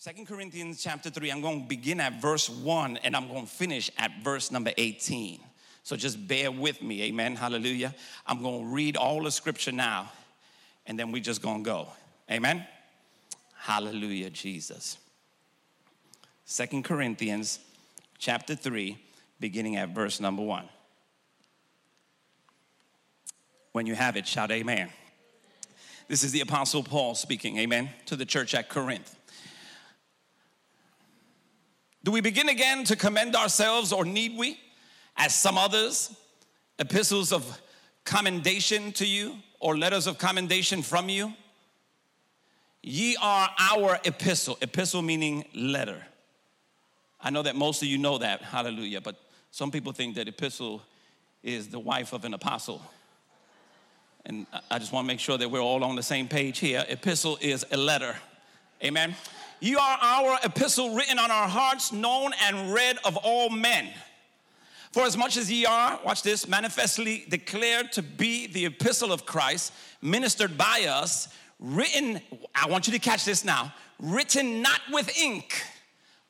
Second Corinthians chapter 3, I'm going to begin at verse 1 and I'm going to finish at verse number 18. So just bear with me, amen, hallelujah. I'm going to read all the scripture now and then we're just going to go, amen. Hallelujah, Jesus. Second Corinthians chapter 3, beginning at verse number 1. When you have it, shout amen. This is the Apostle Paul speaking, amen, to the church at Corinth. Do we begin again to commend ourselves, or need we, as some others, epistles of commendation to you, or letters of commendation from you? Ye are our epistle, epistle meaning letter. I know that most of you know that, hallelujah, but some people think that epistle is the wife of an apostle. And I just want to make sure that we're all on the same page here. Epistle is a letter. Amen. You are our epistle written on our hearts, known and read of all men. For as much as ye are, watch this, manifestly declared to be the epistle of Christ, ministered by us, written, I want you to catch this now, written not with ink,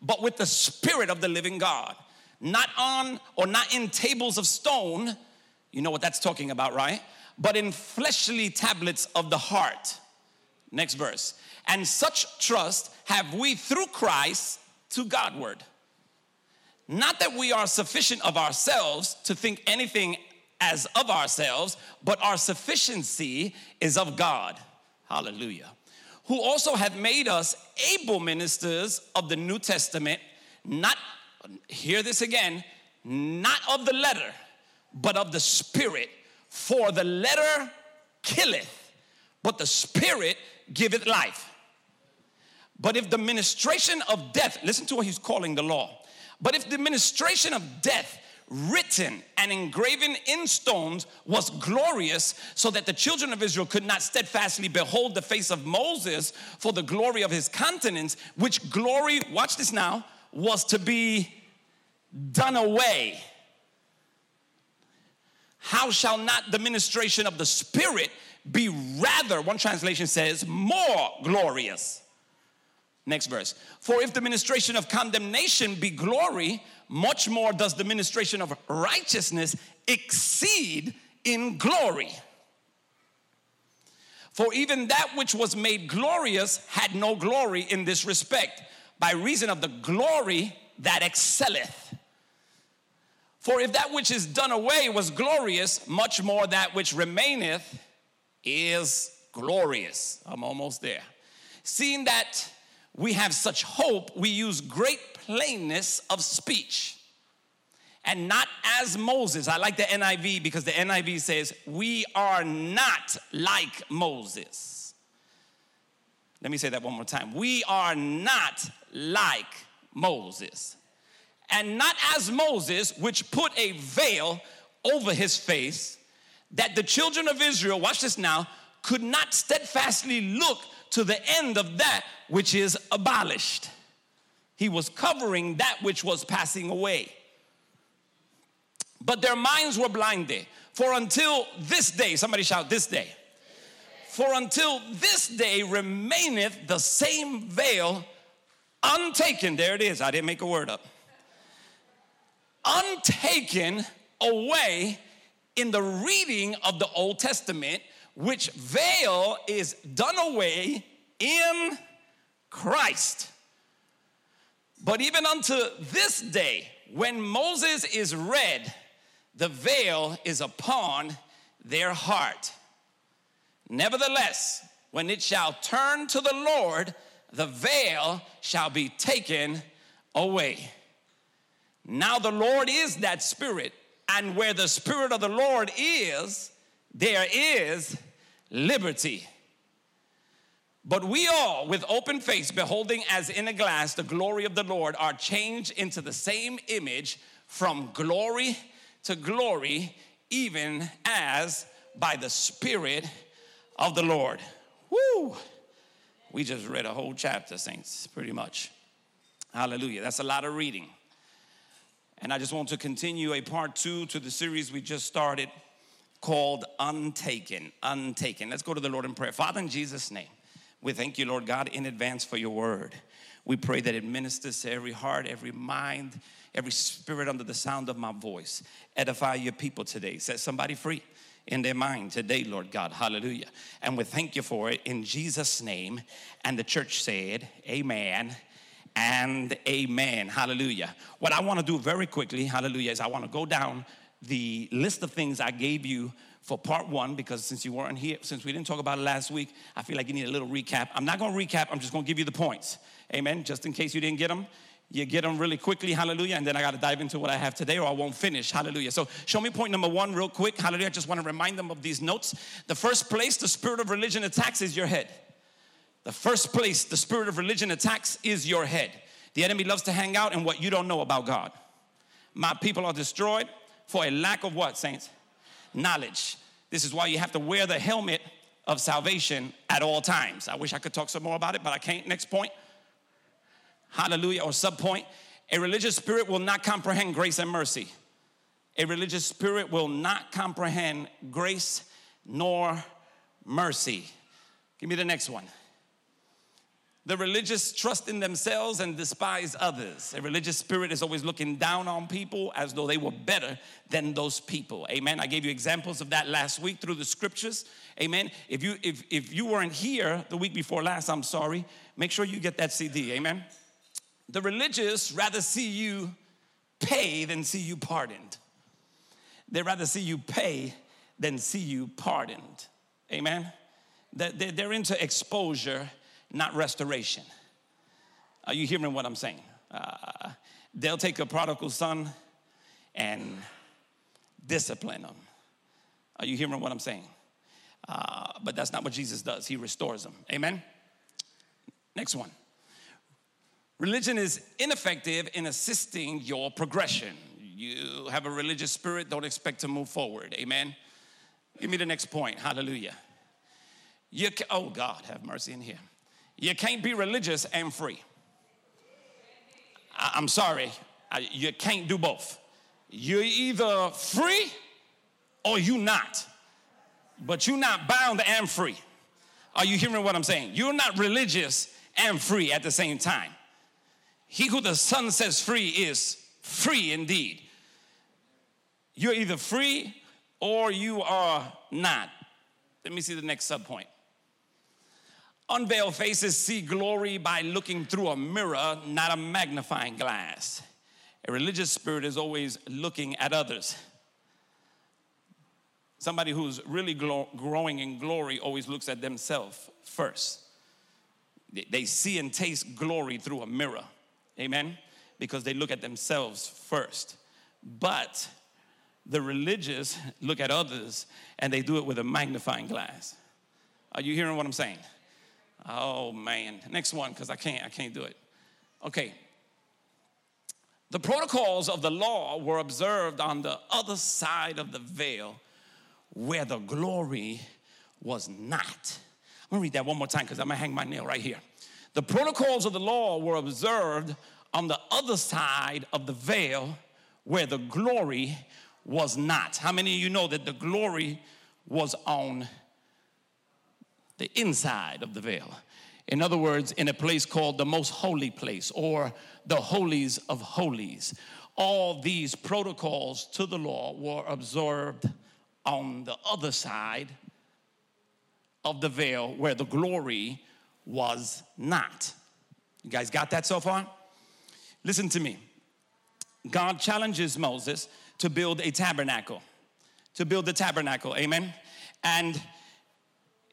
but with the Spirit of the living God, not on or not in tables of stone. You know what that's talking about, right? But in fleshly tablets of the heart. Next verse. And such trust have we through Christ to Godward. Not that we are sufficient of ourselves to think anything as of ourselves, but our sufficiency is of God. Hallelujah. Who also have made us able ministers of the New Testament, not, hear this again, not of the letter, but of the Spirit. For the letter killeth, but the Spirit giveth life. But if the ministration of death, listen to what he's calling the law. But if the ministration of death written and engraven in stones was glorious, so that the children of Israel could not steadfastly behold the face of Moses for the glory of his countenance, which glory, watch this now, was to be done away. How shall not the ministration of the Spirit be rather, one translation says, more glorious? Next verse. For if the ministration of condemnation be glory, much more does the ministration of righteousness exceed in glory. For even that which was made glorious had no glory in this respect, by reason of the glory that excelleth. For if that which is done away was glorious, much more that which remaineth is glorious. I'm almost there. Seeing that we have such hope, we use great plainness of speech. And not as Moses. I like the NIV because the NIV says, We are not like Moses. Let me say that one more time. We are not like Moses. And not as Moses, which put a veil over his face, that the children of Israel, watch this now, could not steadfastly look to the end of that which is abolished. He was covering that which was passing away. But their minds were blinded. For until this day, somebody shout, this day. For until this day remaineth the same veil untaken. There it is. I didn't make a word up. Untaken away in the reading of the Old Testament, which veil is done away in Christ. But even unto this day, when Moses is read, the veil is upon their heart. Nevertheless, when it shall turn to the Lord, the veil shall be taken away. Now, the Lord is that Spirit, and where the Spirit of the Lord is, there is liberty. But we all, with open face, beholding as in a glass the glory of the Lord, are changed into the same image from glory to glory, even as by the Spirit of the Lord. Woo! We just read a whole chapter, saints, pretty much. Hallelujah. That's a lot of reading. And I just want to continue a part two to the series we just started called Untaken. Untaken. Let's go to the Lord in prayer. Father, in Jesus' name. We thank you, Lord God, in advance for your word. We pray that it ministers to every heart, every mind, every spirit under the sound of my voice. Edify your people today. Set somebody free in their mind today, Lord God. Hallelujah. And we thank you for it in Jesus' name. And the church said, Amen and amen. Hallelujah. What I want to do very quickly, hallelujah, is I want to go down the list of things I gave you for part one because since you weren't here, since we didn't talk about it last week, I feel like you need a little recap. I'm not going to recap, I'm just going to give you the points. Amen. Just in case you didn't get them, you get them really quickly, hallelujah, and then I got to dive into what I have today or I won't finish, hallelujah. So, show me point number one real quick, hallelujah. I just want to remind them of these notes. The first place the spirit of religion attacks is your head. The first place the spirit of religion attacks is your head. The enemy loves to hang out in what you don't know about God. My people are destroyed for a lack of what, saints? Knowledge. This is why you have to wear the helmet of salvation at all times. I wish I could talk some more about it, but I can't. Next point. Hallelujah, or sub point. A religious spirit will not comprehend grace and mercy. A religious spirit will not comprehend grace nor mercy. Give me the next one. The religious trust in themselves and despise others. A religious spirit is always looking down on people as though they were better than those people. Amen. I gave you examples of that last week through the scriptures. Amen. If you if if you weren't here the week before last, I'm sorry. Make sure you get that CD. Amen. The religious rather see you pay than see you pardoned. They rather see you pay than see you pardoned. Amen. They're into exposure not restoration. Are you hearing what I'm saying? Uh, they'll take a prodigal son and discipline them. Are you hearing what I'm saying? Uh, but that's not what Jesus does. He restores them. Amen? Next one. Religion is ineffective in assisting your progression. You have a religious spirit, don't expect to move forward. Amen? Give me the next point. Hallelujah. You can, oh, God, have mercy in here. You can't be religious and free. I, am sorry, I, you can't do both. You're either free or you're not. But you're not bound and free. Are you hearing what I'm saying? You're not religious and free at the same time. He who the Son sets free is free indeed. You're either free or you are not. Let me see the next subpoint. Unveiled faces see glory by looking through a mirror, not a magnifying glass. A religious spirit is always looking at others. Somebody who's really growing in glory always looks at themselves first. They see and taste glory through a mirror. Amen? Because they look at themselves first. But the religious look at others and they do it with a magnifying glass. Are you hearing what I'm saying? Oh man. Next one, because I can't, I can't do it. Okay. The protocols of the law were observed on the other side of the veil where the glory was not. I'm gonna read that one more time because I'm gonna hang my nail right here. The protocols of the law were observed on the other side of the veil where the glory was not. How many of you know that the glory was on the inside of the veil. In other words, in a place called the most holy place or the holies of holies. All these protocols to the law were observed on the other side of the veil where the glory was not. You guys got that so far? Listen to me. God challenges Moses to build a tabernacle, to build the tabernacle, amen? And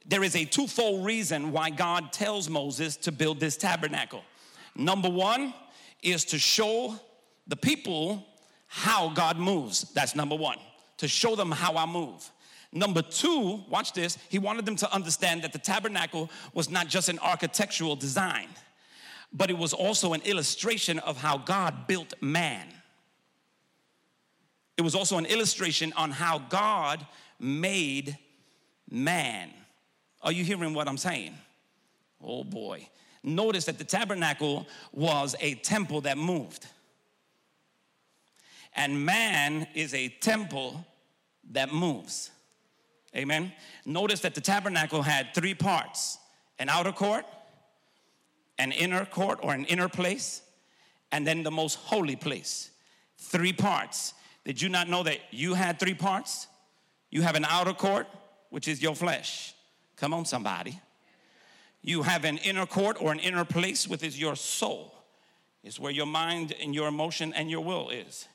there is a twofold reason why God tells Moses to build this tabernacle. Number one is to show the people how God moves. That's number one, to show them how I move. Number two, watch this, he wanted them to understand that the tabernacle was not just an architectural design, but it was also an illustration of how God built man. It was also an illustration on how God made man. Are you hearing what I'm saying? Oh boy. Notice that the tabernacle was a temple that moved. And man is a temple that moves. Amen. Notice that the tabernacle had three parts an outer court, an inner court or an inner place, and then the most holy place. Three parts. Did you not know that you had three parts? You have an outer court, which is your flesh. Come on, somebody. You have an inner court or an inner place, which is your soul. It's where your mind and your emotion and your will is.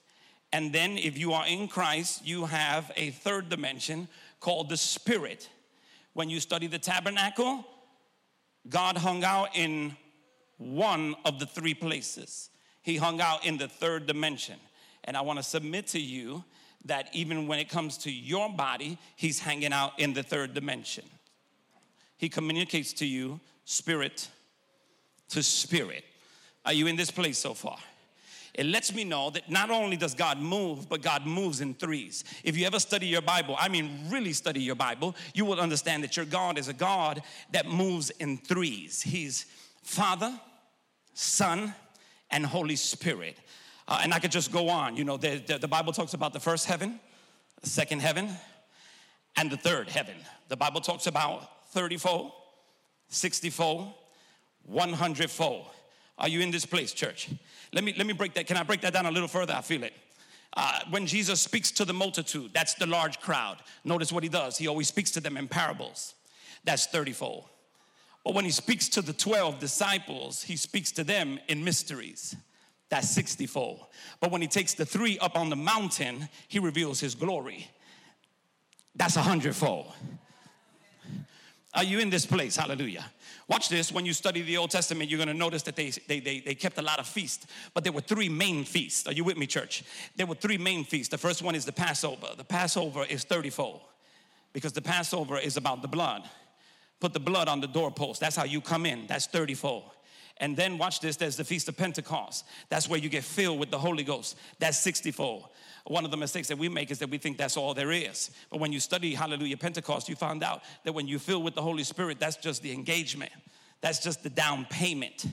And then, if you are in Christ, you have a third dimension called the spirit. When you study the tabernacle, God hung out in one of the three places. He hung out in the third dimension. And I want to submit to you that even when it comes to your body, He's hanging out in the third dimension. He communicates to you spirit to spirit. Are you in this place so far? It lets me know that not only does God move, but God moves in threes. If you ever study your Bible, I mean, really study your Bible, you will understand that your God is a God that moves in threes. He's Father, Son, and Holy Spirit. Uh, and I could just go on. You know, the, the, the Bible talks about the first heaven, the second heaven, and the third heaven. The Bible talks about 30 fold, 60 fold, 100 fold. Are you in this place, church? Let me, let me break that. Can I break that down a little further? I feel it. Uh, when Jesus speaks to the multitude, that's the large crowd. Notice what he does. He always speaks to them in parables. That's 30 fold. But when he speaks to the 12 disciples, he speaks to them in mysteries. That's 60 fold. But when he takes the three up on the mountain, he reveals his glory. That's a hundredfold. Are you in this place? Hallelujah. Watch this. When you study the Old Testament, you're going to notice that they, they, they, they kept a lot of feasts, but there were three main feasts. Are you with me, church? There were three main feasts. The first one is the Passover. The Passover is 30 fold because the Passover is about the blood put the blood on the doorpost. That's how you come in. That's 30 fold. And then watch this, there's the Feast of Pentecost. That's where you get filled with the Holy Ghost. That's 64. One of the mistakes that we make is that we think that's all there is. But when you study Hallelujah Pentecost, you find out that when you fill with the Holy Spirit, that's just the engagement, that's just the down payment.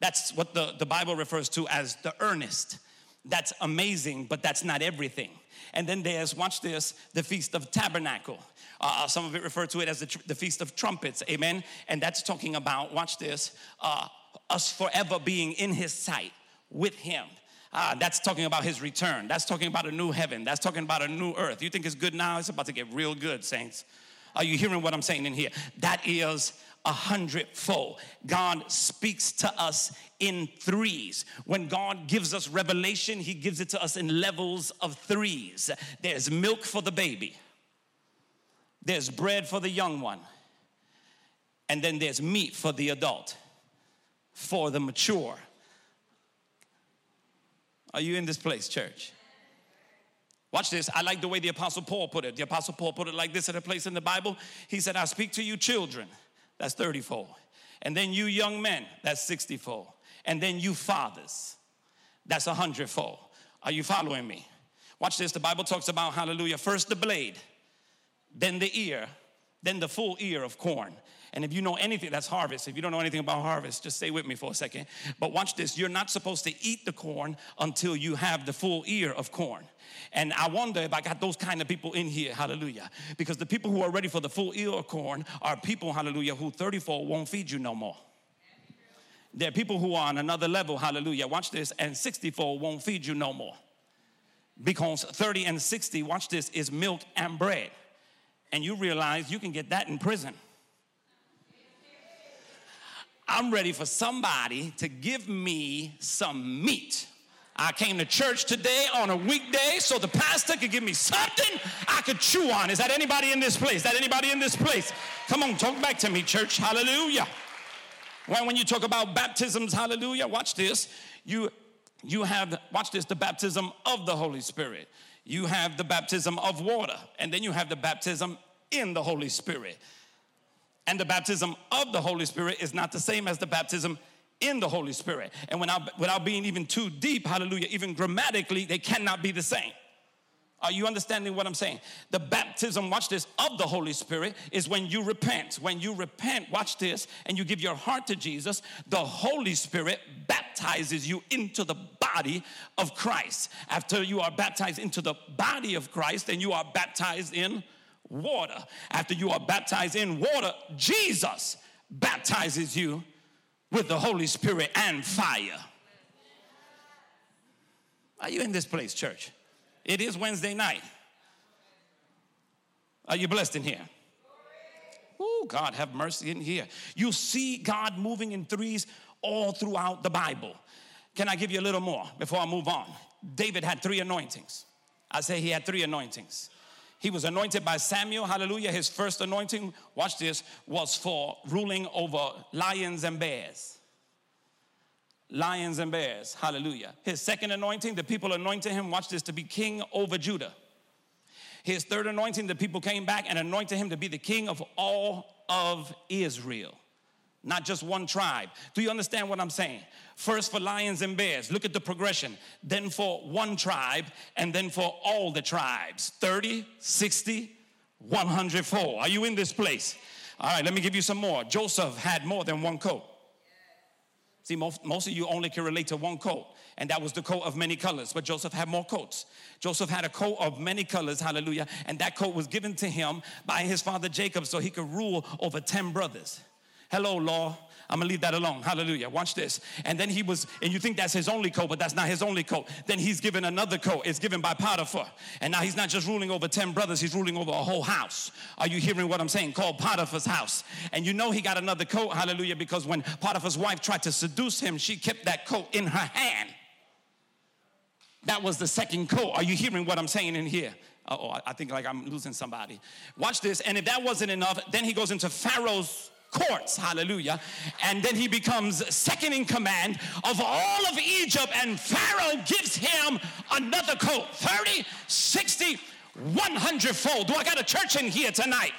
That's what the, the Bible refers to as the earnest. That's amazing, but that's not everything. And then there's, watch this, the Feast of Tabernacle. Uh, uh, some of it refer to it as the, the, Feast of Trumpets, amen? And that's talking about, watch this, uh, us forever being in His sight with Him. Uh, that's talking about his return. That's talking about a new heaven. That's talking about a new earth. You think it's good now? It's about to get real good, saints. Are you hearing what I'm saying in here? That is a hundredfold. God speaks to us in threes. When God gives us revelation, He gives it to us in levels of threes. There's milk for the baby, there's bread for the young one, and then there's meat for the adult, for the mature. Are you in this place, church? Watch this. I like the way the Apostle Paul put it. The Apostle Paul put it like this at a place in the Bible. He said, I speak to you, children. That's 30 fold. And then you, young men. That's 60 fold. And then you, fathers. That's a hundredfold. Are you following me? Watch this. The Bible talks about, hallelujah, first the blade, then the ear, then the full ear of corn. And if you know anything, that's harvest. If you don't know anything about harvest, just stay with me for a second. But watch this you're not supposed to eat the corn until you have the full ear of corn. And I wonder if I got those kind of people in here, hallelujah. Because the people who are ready for the full ear of corn are people, hallelujah, who 34 won't feed you no more. There are people who are on another level, hallelujah. Watch this, and 64 won't feed you no more. Because 30 and 60, watch this, is milk and bread. And you realize you can get that in prison. I'm ready for somebody to give me some meat. I came to church today on a weekday so the pastor could give me something I could chew on. Is that anybody in this place? Is that anybody in this place? Come on, talk back to me, church. Hallelujah. When, when you talk about baptisms, hallelujah, watch this. You you have, watch this, the baptism of the Holy Spirit. You have the baptism of water, and then you have the baptism in the Holy Spirit. And the baptism of the Holy Spirit is not the same as the baptism in the Holy Spirit. And without, without being even too deep, hallelujah, even grammatically, they cannot be the same. Are you understanding what I'm saying? The baptism, watch this, of the Holy Spirit is when you repent. When you repent, watch this, and you give your heart to Jesus, the Holy Spirit baptizes you into the body of Christ. After you are baptized into the body of Christ, then you are baptized in water. After you are baptized in water, Jesus baptizes you with the Holy Spirit and fire. Are you in this place, church? It is Wednesday night. Are you blessed in here? Oh, God, have mercy in here. You see God moving in threes all throughout the Bible. Can I give you a little more before I move on? David had three anointings. I say he had three anointings. He was anointed by Samuel, hallelujah. His first anointing, watch this, was for ruling over lions and bears. Lions and bears, hallelujah. His second anointing, the people anointed him, watch this, to be king over Judah. His third anointing, the people came back and anointed him to be the king of all of Israel, not just one tribe. Do you understand what I'm saying? First for lions and bears, look at the progression. Then for one tribe, and then for all the tribes 30, 60, 104. Are you in this place? All right, let me give you some more. Joseph had more than one coat. See, most, most of you only can relate to one coat, and that was the coat of many colors, but Joseph had more coats. Joseph had a coat of many colors, hallelujah, and that coat was given to him by his father Jacob so he could rule over 10 brothers. Hello, law. I'm gonna leave that alone. Hallelujah. Watch this. And then he was, and you think that's his only coat, but that's not his only coat. Then he's given another coat. It's given by Potiphar. And now he's not just ruling over 10 brothers, he's ruling over a whole house. Are you hearing what I'm saying? Called Potiphar's house. And you know he got another coat, hallelujah, because when Potiphar's wife tried to seduce him, she kept that coat in her hand. That was the second coat. Are you hearing what I'm saying in here? oh, I think like I'm losing somebody. Watch this. And if that wasn't enough, then he goes into Pharaoh's courts, hallelujah. And then he becomes second in command of all of Egypt, and Pharaoh gives him another coat 30, 60, 100 fold. Do I got a church in here tonight?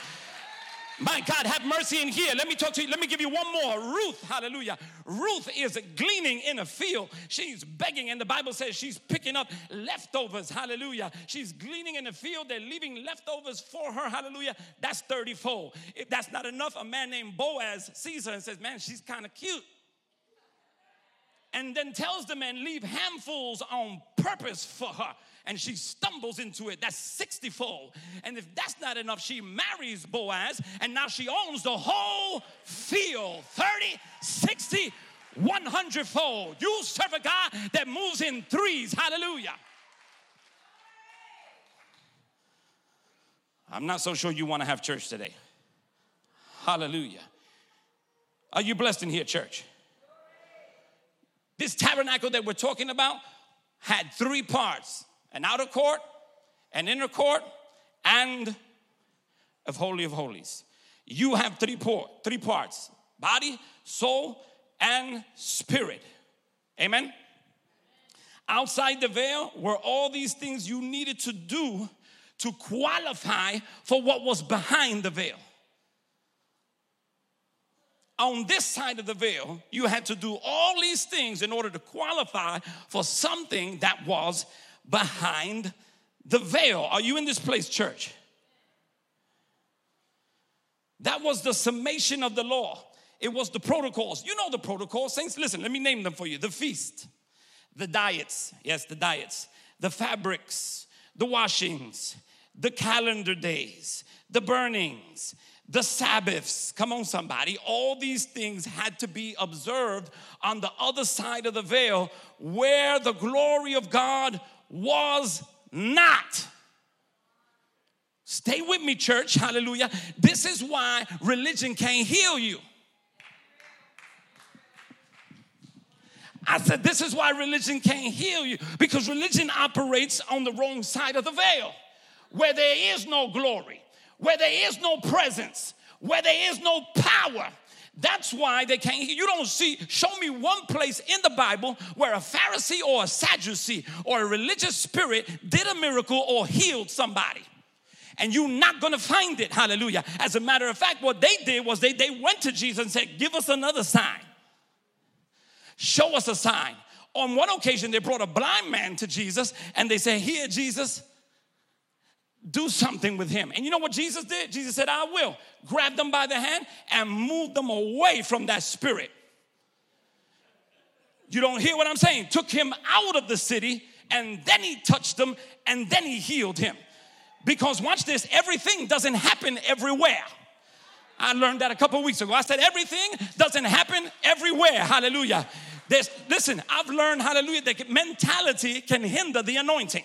My God, have mercy in here. Let me talk to you. Let me give you one more. Ruth, hallelujah. Ruth is gleaning in a field. She's begging, and the Bible says she's picking up leftovers, hallelujah. She's gleaning in the field. They're leaving leftovers for her, hallelujah. That's 34. If that's not enough, a man named Boaz sees her and says, Man, she's kind of cute. And then tells the man, Leave handfuls on purpose for her and she stumbles into it. That's 60 fold. And if that's not enough, she marries Boaz and now she owns the whole field 30, 60, 100 fold. You serve a God that moves in threes. Hallelujah. I'm not so sure you want to have church today. Hallelujah. Are you blessed in here, church? This tabernacle that we're talking about had three parts an outer court, an inner court, and of Holy of Holies. You have three, por- three parts body, soul, and spirit. Amen? Outside the veil were all these things you needed to do to qualify for what was behind the veil. On this side of the veil, you had to do all these things in order to qualify for something that was behind the veil. Are you in this place, church? That was the summation of the law. It was the protocols. You know the protocols, saints. Listen, let me name them for you the feast, the diets, yes, the diets, the fabrics, the washings, the calendar days, the burnings, the Sabbaths. Come on, somebody. All these things had to be observed on the other side of the veil where the glory of God was not. Stay with me, church. Hallelujah. This is why religion can't heal you. I said, This is why religion can't heal you because religion operates on the wrong side of the veil where there is no glory, where there is no presence, where there is no power, that's why they can't You don't see, show me one place in the Bible where a Pharisee or a Sadducee or a religious spirit did a miracle or healed somebody. And you're not gonna find it, hallelujah. As a matter of fact, what they did was they, they went to Jesus and said, Give us another sign. Show us a sign. On one occasion, they brought a blind man to Jesus and they said, Here, Jesus, do something with him. And you know what Jesus did? Jesus said, I will. Grab them by the hand and move them away from that spirit. You don't hear what I'm saying? Took him out of the city and then he touched them and then he healed him. Because watch this, everything doesn't happen everywhere. I learned that a couple weeks ago. I said everything doesn't happen everywhere. Hallelujah. There's, listen, I've learned, hallelujah, that mentality can hinder the anointing.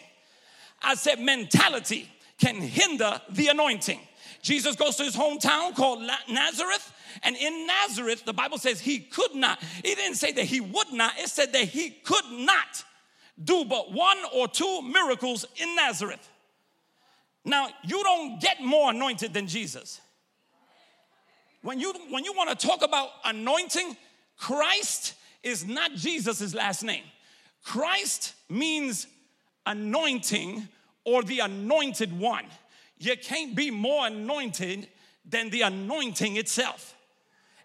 I said mentality can hinder the anointing. Jesus goes to his hometown called Nazareth. And in Nazareth, the Bible says he could not. It didn't say that he would not, it said that he could not do but one or two miracles in Nazareth. Now, you don't get more anointed than Jesus. When you when you want to talk about anointing, Christ is not Jesus' last name. Christ means anointing or the anointed one. You can't be more anointed than the anointing itself.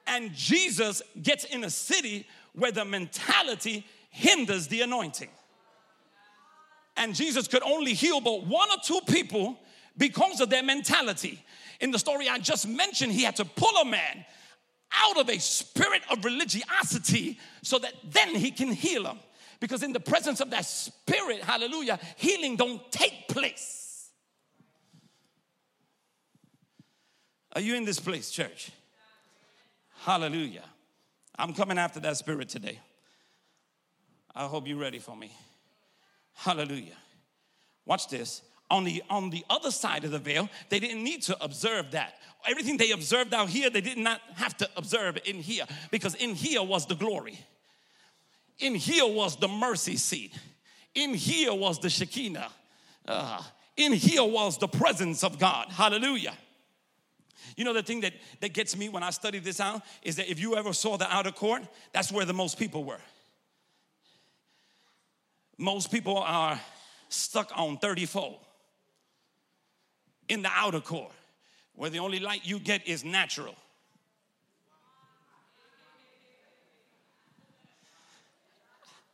And Jesus gets in a city where the mentality hinders the anointing. And Jesus could only heal but one or two people because of their mentality. In the story I just mentioned, he had to pull a man out of a spirit of religiosity so that then he can heal him. Because in the presence of that spirit, hallelujah, healing don't take place. Are you in this place, church? Hallelujah. I'm coming after that spirit today. I hope you're ready for me. Hallelujah. Watch this. On the, on the other side of the veil, they didn't need to observe that. Everything they observed out here, they did not have to observe in here because in here was the glory. In here was the mercy seat. In here was the Shekinah. Uh, in here was the presence of God. Hallelujah. You know, the thing that, that gets me when I study this out is that if you ever saw the outer court, that's where the most people were. Most people are stuck on 34 in the outer court, where the only light you get is natural.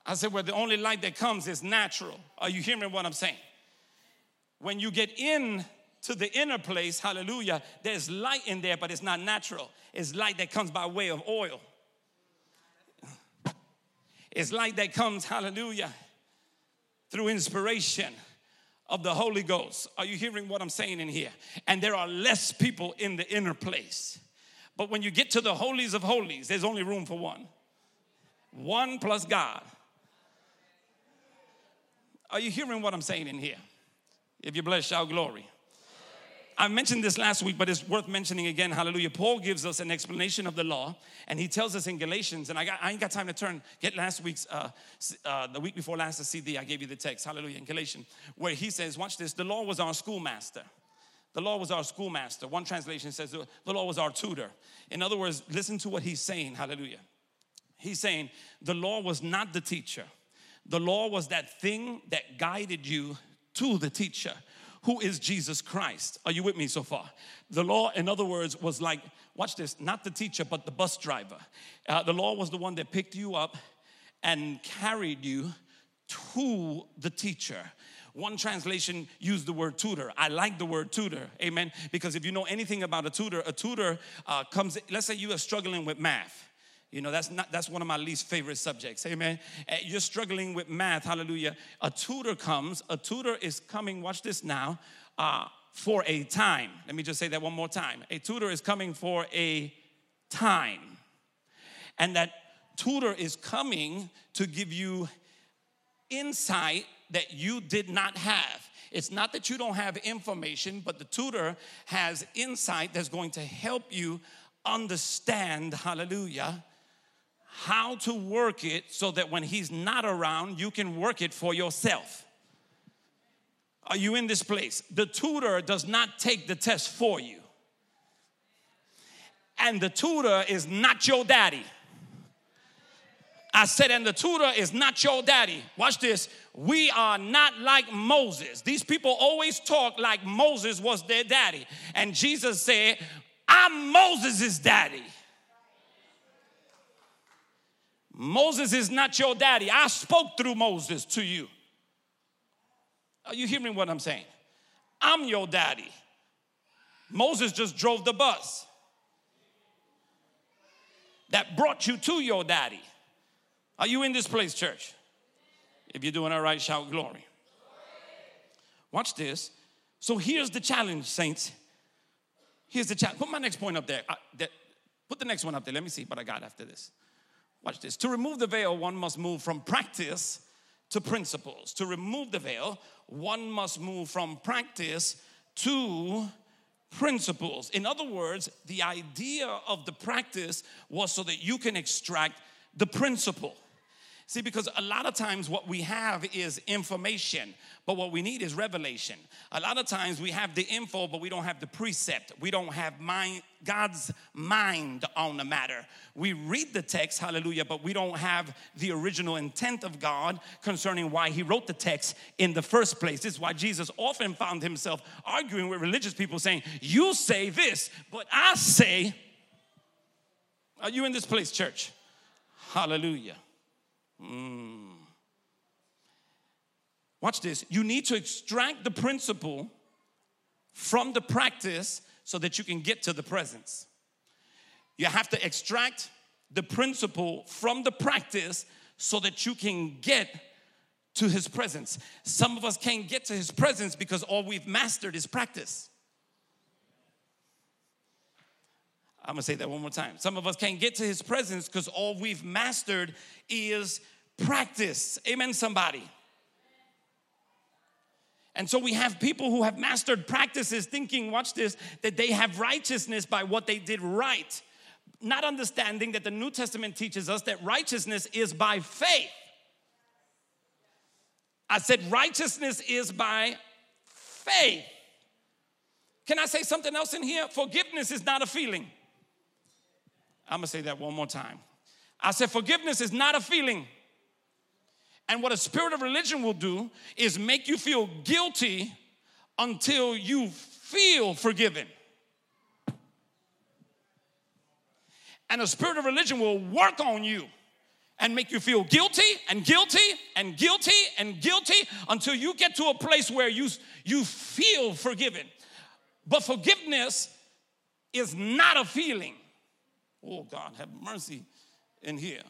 I said, where the only light that comes is natural. Are you hearing what I'm saying? When you get in to the inner place, hallelujah, there's light in there, but it's not natural. It's light that comes by way of oil. It's light that comes, hallelujah, through inspiration of the Holy Ghost. Are you hearing what I'm saying in here? And there are less people in the inner place. But when you get to the holies of holies, there's only room for one. One plus God. Are you hearing what I'm saying in here? If you bless, shout glory. I mentioned this last week, but it's worth mentioning again. Hallelujah. Paul gives us an explanation of the law, and he tells us in Galatians, and I, got, I ain't got time to turn, get last week's, uh, uh, the week before last, the CD, I gave you the text. Hallelujah. In Galatians, where he says, watch this, the law was our schoolmaster. The law was our schoolmaster. One translation says the law was our tutor. In other words, listen to what he's saying. Hallelujah. He's saying the law was not the teacher. The law was that thing that guided you to the teacher, who is Jesus Christ. Are you with me so far? The law, in other words, was like, watch this, not the teacher, but the bus driver. Uh, the law was the one that picked you up and carried you to the teacher. One translation used the word tutor. I like the word tutor, amen. Because if you know anything about a tutor, a tutor uh, comes, let's say you are struggling with math you know, that's not that's one of my least favorite subjects. Amen. Uh, you're struggling with math, hallelujah. A tutor comes, a tutor is coming, watch this now, uh, for a time. Let me just say that one more time. A tutor is coming for a time. And that tutor is coming to give you insight that you did not have. It's not that you don't have information, but the tutor has insight that's going to help you understand, hallelujah, how to work it so that when he's not around, you can work it for yourself. Are you in this place? The tutor does not take the test for you. And the tutor is not your daddy. I said, and the tutor is not your daddy. Watch this. We are not like Moses. These people always talk like Moses was their daddy. And Jesus said, I'm Moses' daddy. Moses is not your daddy. I spoke through Moses to you. Are you hearing what I'm saying? I'm your daddy. Moses just drove the bus that brought you to your daddy. Are you in this place, church? If you're doing all right, shout glory. Watch this. So here's the challenge, saints. Here's the challenge. Put my next point up there. Put the next one up there. Let me see what I got after this. Watch this. To remove the veil, one must move from practice to principles. To remove the veil, one must move from practice to principles. In other words, the idea of the practice was so that you can extract the principle. See, because a lot of times what we have is information, but what we need is revelation. A lot of times we have the info, but we don't have the precept. We don't have mind, God's mind on the matter. We read the text, hallelujah, but we don't have the original intent of God concerning why He wrote the text in the first place. This is why Jesus often found Himself arguing with religious people saying, You say this, but I say, Are you in this place, church? Hallelujah. Mm. Watch this. You need to extract the principle from the practice so that you can get to the presence. You have to extract the principle from the practice so that you can get to his presence. Some of us can't get to his presence because all we've mastered is practice. I'm gonna say that one more time. Some of us can't get to his presence because all we've mastered is practice. Amen, somebody. And so we have people who have mastered practices thinking, watch this, that they have righteousness by what they did right, not understanding that the New Testament teaches us that righteousness is by faith. I said, righteousness is by faith. Can I say something else in here? Forgiveness is not a feeling. I'm gonna say that one more time. I said, forgiveness is not a feeling. And what a spirit of religion will do is make you feel guilty until you feel forgiven. And a spirit of religion will work on you and make you feel guilty and guilty and guilty and guilty until you get to a place where you, you feel forgiven. But forgiveness is not a feeling. Oh, God, have mercy in here.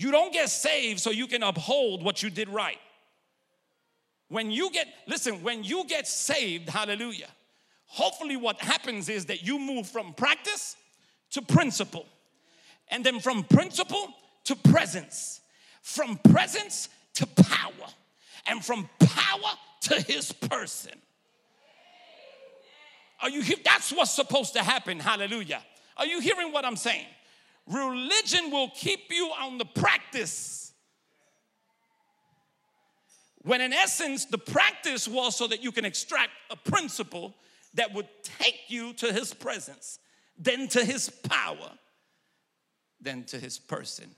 You don't get saved so you can uphold what you did right. When you get, listen, when you get saved, hallelujah, hopefully what happens is that you move from practice to principle, and then from principle to presence, from presence to power, and from power to his person. Are you here? That's what's supposed to happen. Hallelujah. Are you hearing what I'm saying? Religion will keep you on the practice. When in essence, the practice was so that you can extract a principle that would take you to his presence, then to his power, then to his person.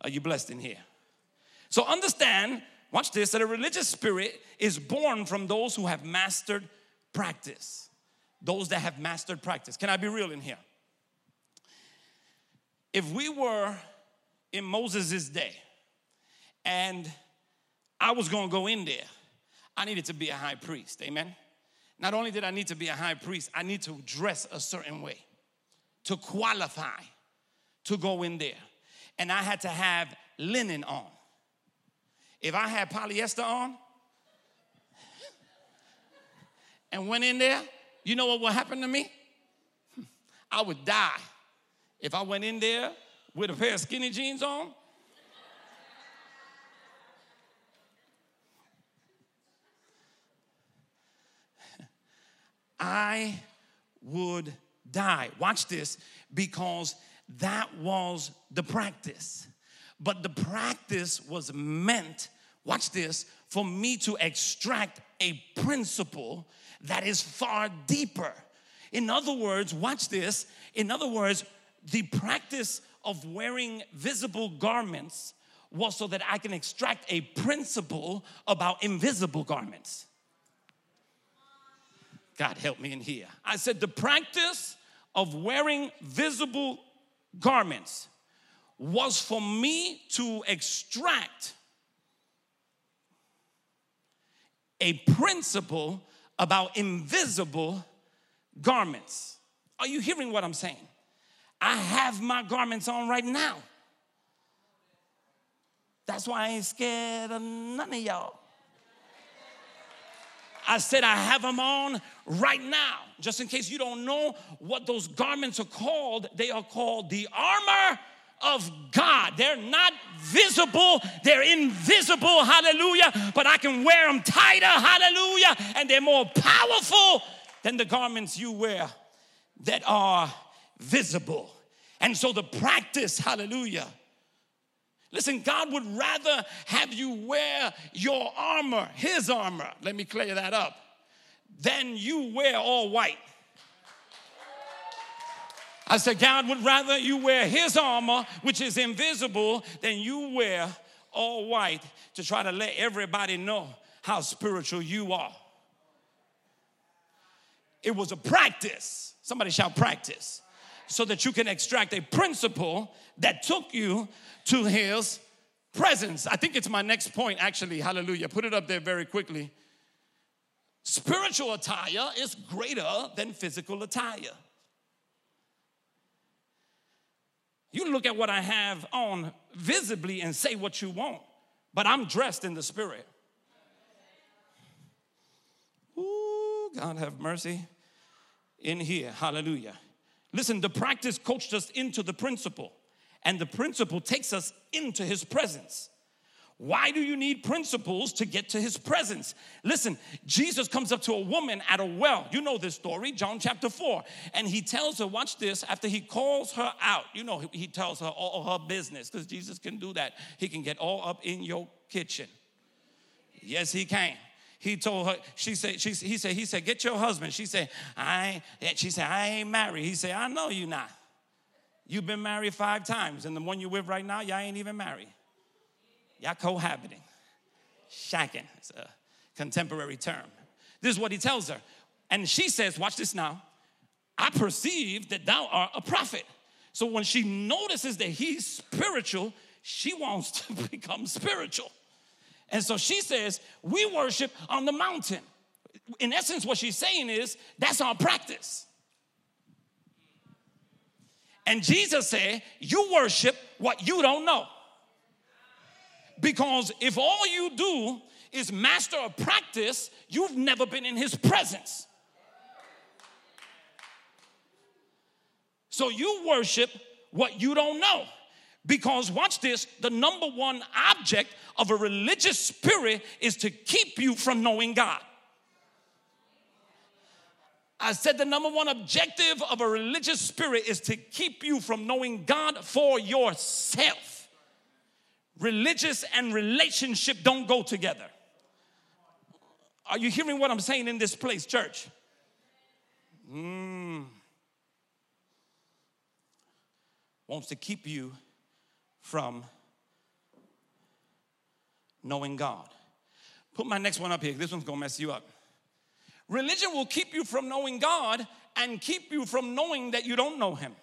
Are you blessed in here? So understand, watch this, that a religious spirit is born from those who have mastered practice. Those that have mastered practice. Can I be real in here? If we were in Moses' day and I was gonna go in there, I needed to be a high priest. Amen. Not only did I need to be a high priest, I need to dress a certain way to qualify to go in there. And I had to have linen on. If I had polyester on, and went in there, you know what would happen to me? I would die. If I went in there with a pair of skinny jeans on, I would die. Watch this, because that was the practice. But the practice was meant, watch this, for me to extract a principle that is far deeper. In other words, watch this. In other words, the practice of wearing visible garments was so that I can extract a principle about invisible garments. God help me in here. I said the practice of wearing visible garments was for me to extract a principle about invisible garments. Are you hearing what I'm saying? I have my garments on right now. That's why I ain't scared of none of y'all. I said, I have them on right now. Just in case you don't know what those garments are called, they are called the armor of God. They're not visible, they're invisible, hallelujah, but I can wear them tighter, hallelujah, and they're more powerful than the garments you wear that are visible. And so the practice, hallelujah. Listen, God would rather have you wear your armor, his armor, let me clear that up, than you wear all white. I said, God would rather you wear his armor, which is invisible, than you wear all white to try to let everybody know how spiritual you are. It was a practice. Somebody shout practice. So that you can extract a principle that took you to his presence. I think it's my next point, actually. Hallelujah. Put it up there very quickly. Spiritual attire is greater than physical attire. You look at what I have on visibly and say what you want, but I'm dressed in the spirit. Ooh, God have mercy in here. Hallelujah. Listen, the practice coached us into the principle, and the principle takes us into his presence. Why do you need principles to get to his presence? Listen, Jesus comes up to a woman at a well. You know this story, John chapter 4. And he tells her, watch this, after he calls her out, you know, he tells her all her business because Jesus can do that. He can get all up in your kitchen. Yes, he can. He told her, she said, she, he said, he said, get your husband. She said, I ain't, she said, I ain't married. He said, I know you not. You've been married five times, and the one you with right now, y'all ain't even married. Y'all cohabiting, shacking. It's a contemporary term. This is what he tells her. And she says, Watch this now. I perceive that thou art a prophet. So when she notices that he's spiritual, she wants to become spiritual. And so she says, We worship on the mountain. In essence, what she's saying is, That's our practice. And Jesus said, You worship what you don't know. Because if all you do is master a practice, you've never been in his presence. So you worship what you don't know. Because watch this, the number one object of a religious spirit is to keep you from knowing God. I said the number one objective of a religious spirit is to keep you from knowing God for yourself. Religious and relationship don't go together. Are you hearing what I'm saying in this place, church? Mm. Wants to keep you from knowing God. Put my next one up here. This one's gonna mess you up. Religion will keep you from knowing God and keep you from knowing that you don't know Him.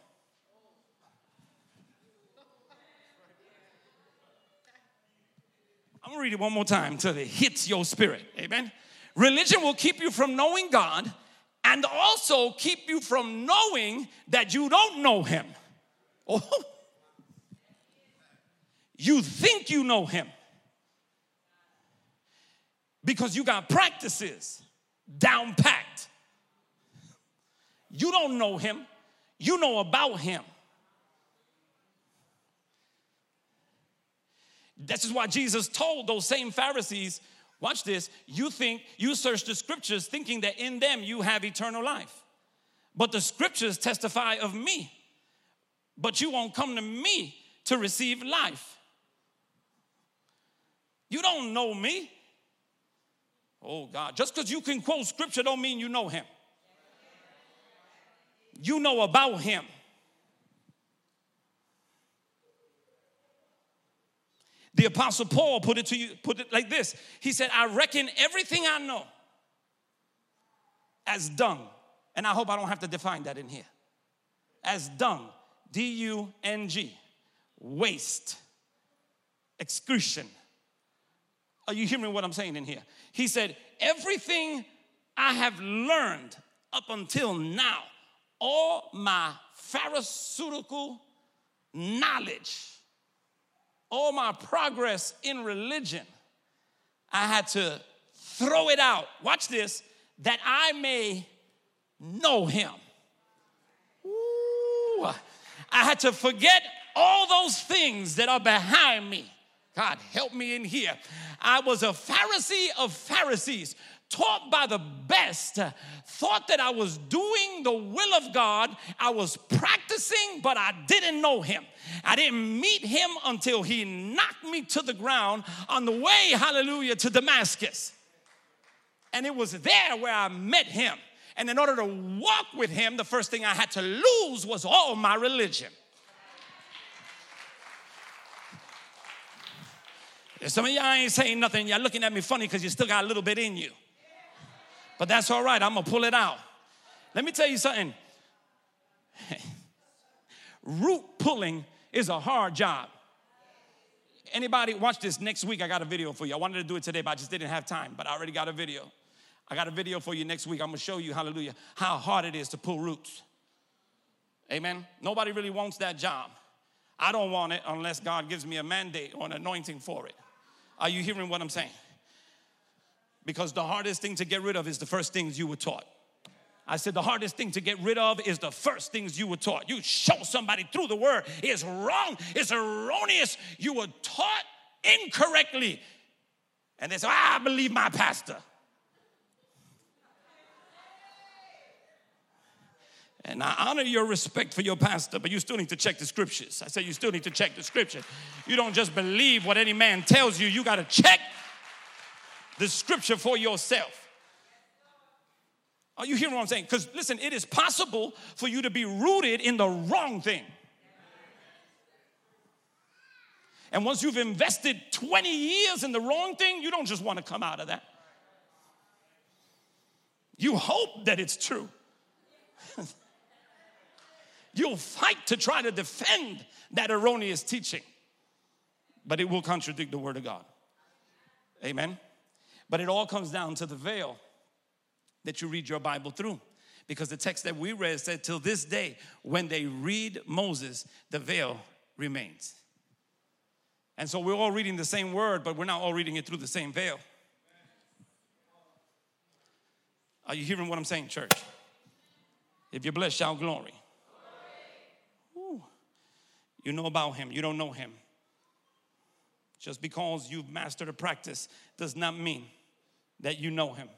I'm gonna read it one more time until it hits your spirit. Amen. Religion will keep you from knowing God and also keep you from knowing that you don't know Him. Oh, you think you know Him because you got practices down packed. You don't know Him, you know about Him. This is why Jesus told those same Pharisees, watch this, you think, you search the scriptures thinking that in them you have eternal life. But the scriptures testify of me. But you won't come to me to receive life. You don't know me. Oh God, just because you can quote scripture don't mean you know him. You know about him. The apostle Paul put it to you, put it like this. He said, I reckon everything I know as dung. And I hope I don't have to define that in here. As dung, D U N G, waste, excretion. Are you hearing what I'm saying in here? He said, Everything I have learned up until now, all my Pharisaical knowledge, all my progress in religion, I had to throw it out. Watch this, that I may know him. Ooh, I had to forget all those things that are behind me. God, help me in here. I was a Pharisee of Pharisees, taught by the best, thought that I was doing the will of God. I was practicing, but I didn't know Him. I didn't meet Him until He knocked me to the ground on the way, hallelujah, to Damascus. And it was there where I met Him. And in order to walk with Him, the first thing I had to lose was all my religion. Some of y'all ain't saying nothing. Y'all looking at me funny because you still got a little bit in you. But that's all right. I'm going to pull it out. Let me tell you something. Root pulling is a hard job. Anybody watch this next week? I got a video for you. I wanted to do it today, but I just didn't have time. But I already got a video. I got a video for you next week. I'm gonna show you, hallelujah, how hard it is to pull roots. Amen. Nobody really wants that job. I don't want it unless God gives me a mandate or an anointing for it. Are you hearing what I'm saying? Because the hardest thing to get rid of is the first things you were taught. I said the hardest thing to get rid of is the first things you were taught. You show somebody through the word is wrong, it's erroneous. You were taught incorrectly. And they say, ah, I believe my pastor. And I honor your respect for your pastor, but you still need to check the scriptures. I say you still need to check the scripture. You don't just believe what any man tells you, you got to check the scripture for yourself. Are you hearing what I'm saying? Because listen, it is possible for you to be rooted in the wrong thing. And once you've invested 20 years in the wrong thing, you don't just want to come out of that. You hope that it's true. You'll fight to try to defend that erroneous teaching, but it will contradict the Word of God. Amen. But it all comes down to the veil that you read your Bible through. Because the text that we read said, till this day, when they read Moses, the veil remains. And so we're all reading the same word, but we're not all reading it through the same veil. Are you hearing what I'm saying, church? If you're blessed, shout glory. You know about him, you don't know him. Just because you've mastered a practice does not mean that you know him.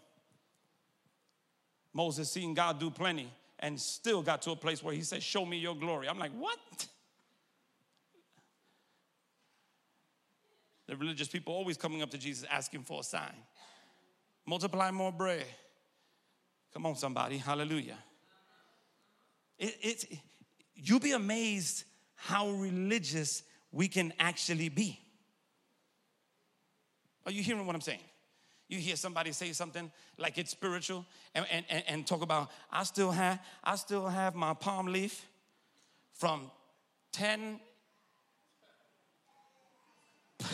Moses seen God do plenty and still got to a place where he said, Show me your glory. I'm like, What? The religious people always coming up to Jesus asking for a sign. Multiply more bread. Come on, somebody. Hallelujah. It, it's, you'll be amazed how religious we can actually be. Are you hearing what I'm saying? You hear somebody say something like it's spiritual and, and, and, talk about, I still have, I still have my palm leaf from 10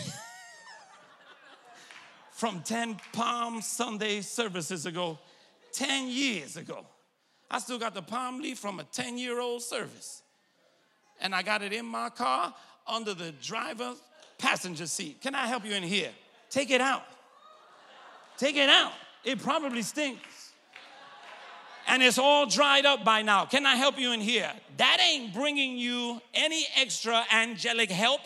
from 10 Palm Sunday services ago, 10 years ago. I still got the palm leaf from a 10 year old service and I got it in my car under the driver's passenger seat. Can I help you in here? Take it out. Take it out. It probably stinks. And it's all dried up by now. Can I help you in here? That ain't bringing you any extra angelic help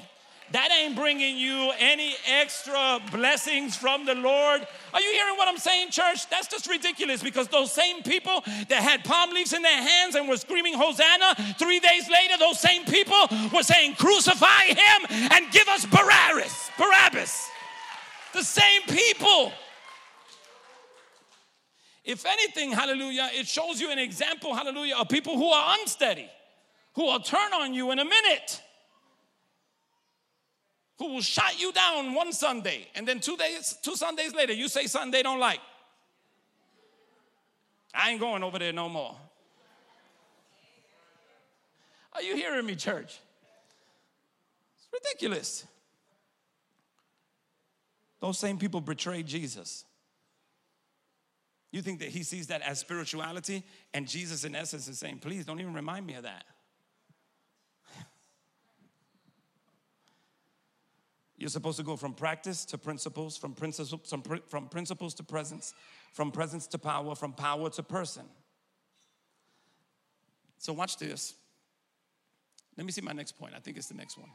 that ain't bringing you any extra blessings from the Lord. Are you hearing what I'm saying, church? That's just ridiculous because those same people that had palm leaves in their hands and were screaming, Hosanna, three days later, those same people were saying, Crucify him and give us Barabbas. Barabbas. The same people. If anything, hallelujah, it shows you an example, hallelujah, of people who are unsteady, who will turn on you in a minute who will shut you down one Sunday and then two days, two Sundays later, you say something they don't like. I ain't going over there no more. Are you hearing me, church? It's ridiculous. Those same people betrayed Jesus. You think that he sees that as spirituality, and Jesus, in essence, is saying, Please don't even remind me of that. You're supposed to go from practice to principles, from principles, from, from principles to presence, from presence to power, from power to person. So watch this. Let me see my next point. I think it's the next one.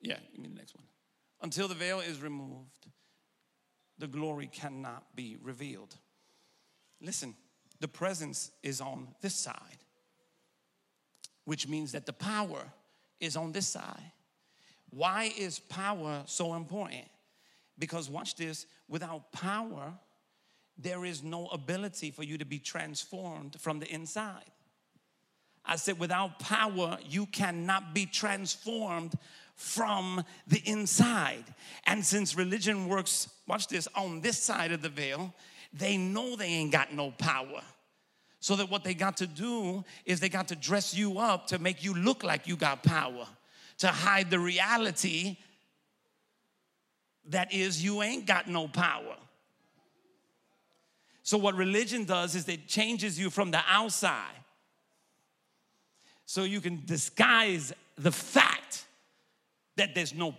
Yeah, give me the next one. Until the veil is removed, the glory cannot be revealed. Listen, the presence is on this side, which means that the power is on this side. Why is power so important? Because watch this without power, there is no ability for you to be transformed from the inside. I said, without power, you cannot be transformed from the inside. And since religion works, watch this, on this side of the veil, they know they ain't got no power. So that what they got to do is they got to dress you up to make you look like you got power, to hide the reality that is you ain't got no power. So, what religion does is it changes you from the outside so you can disguise the fact that there's no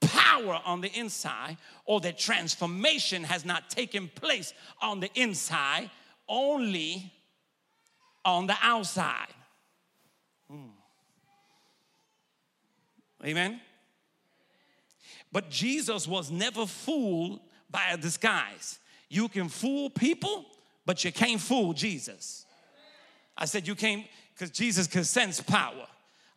power on the inside or that transformation has not taken place on the inside, only on the outside. Hmm. Amen? But Jesus was never fooled by a disguise. You can fool people, but you can't fool Jesus. I said you can't, because Jesus can sense power.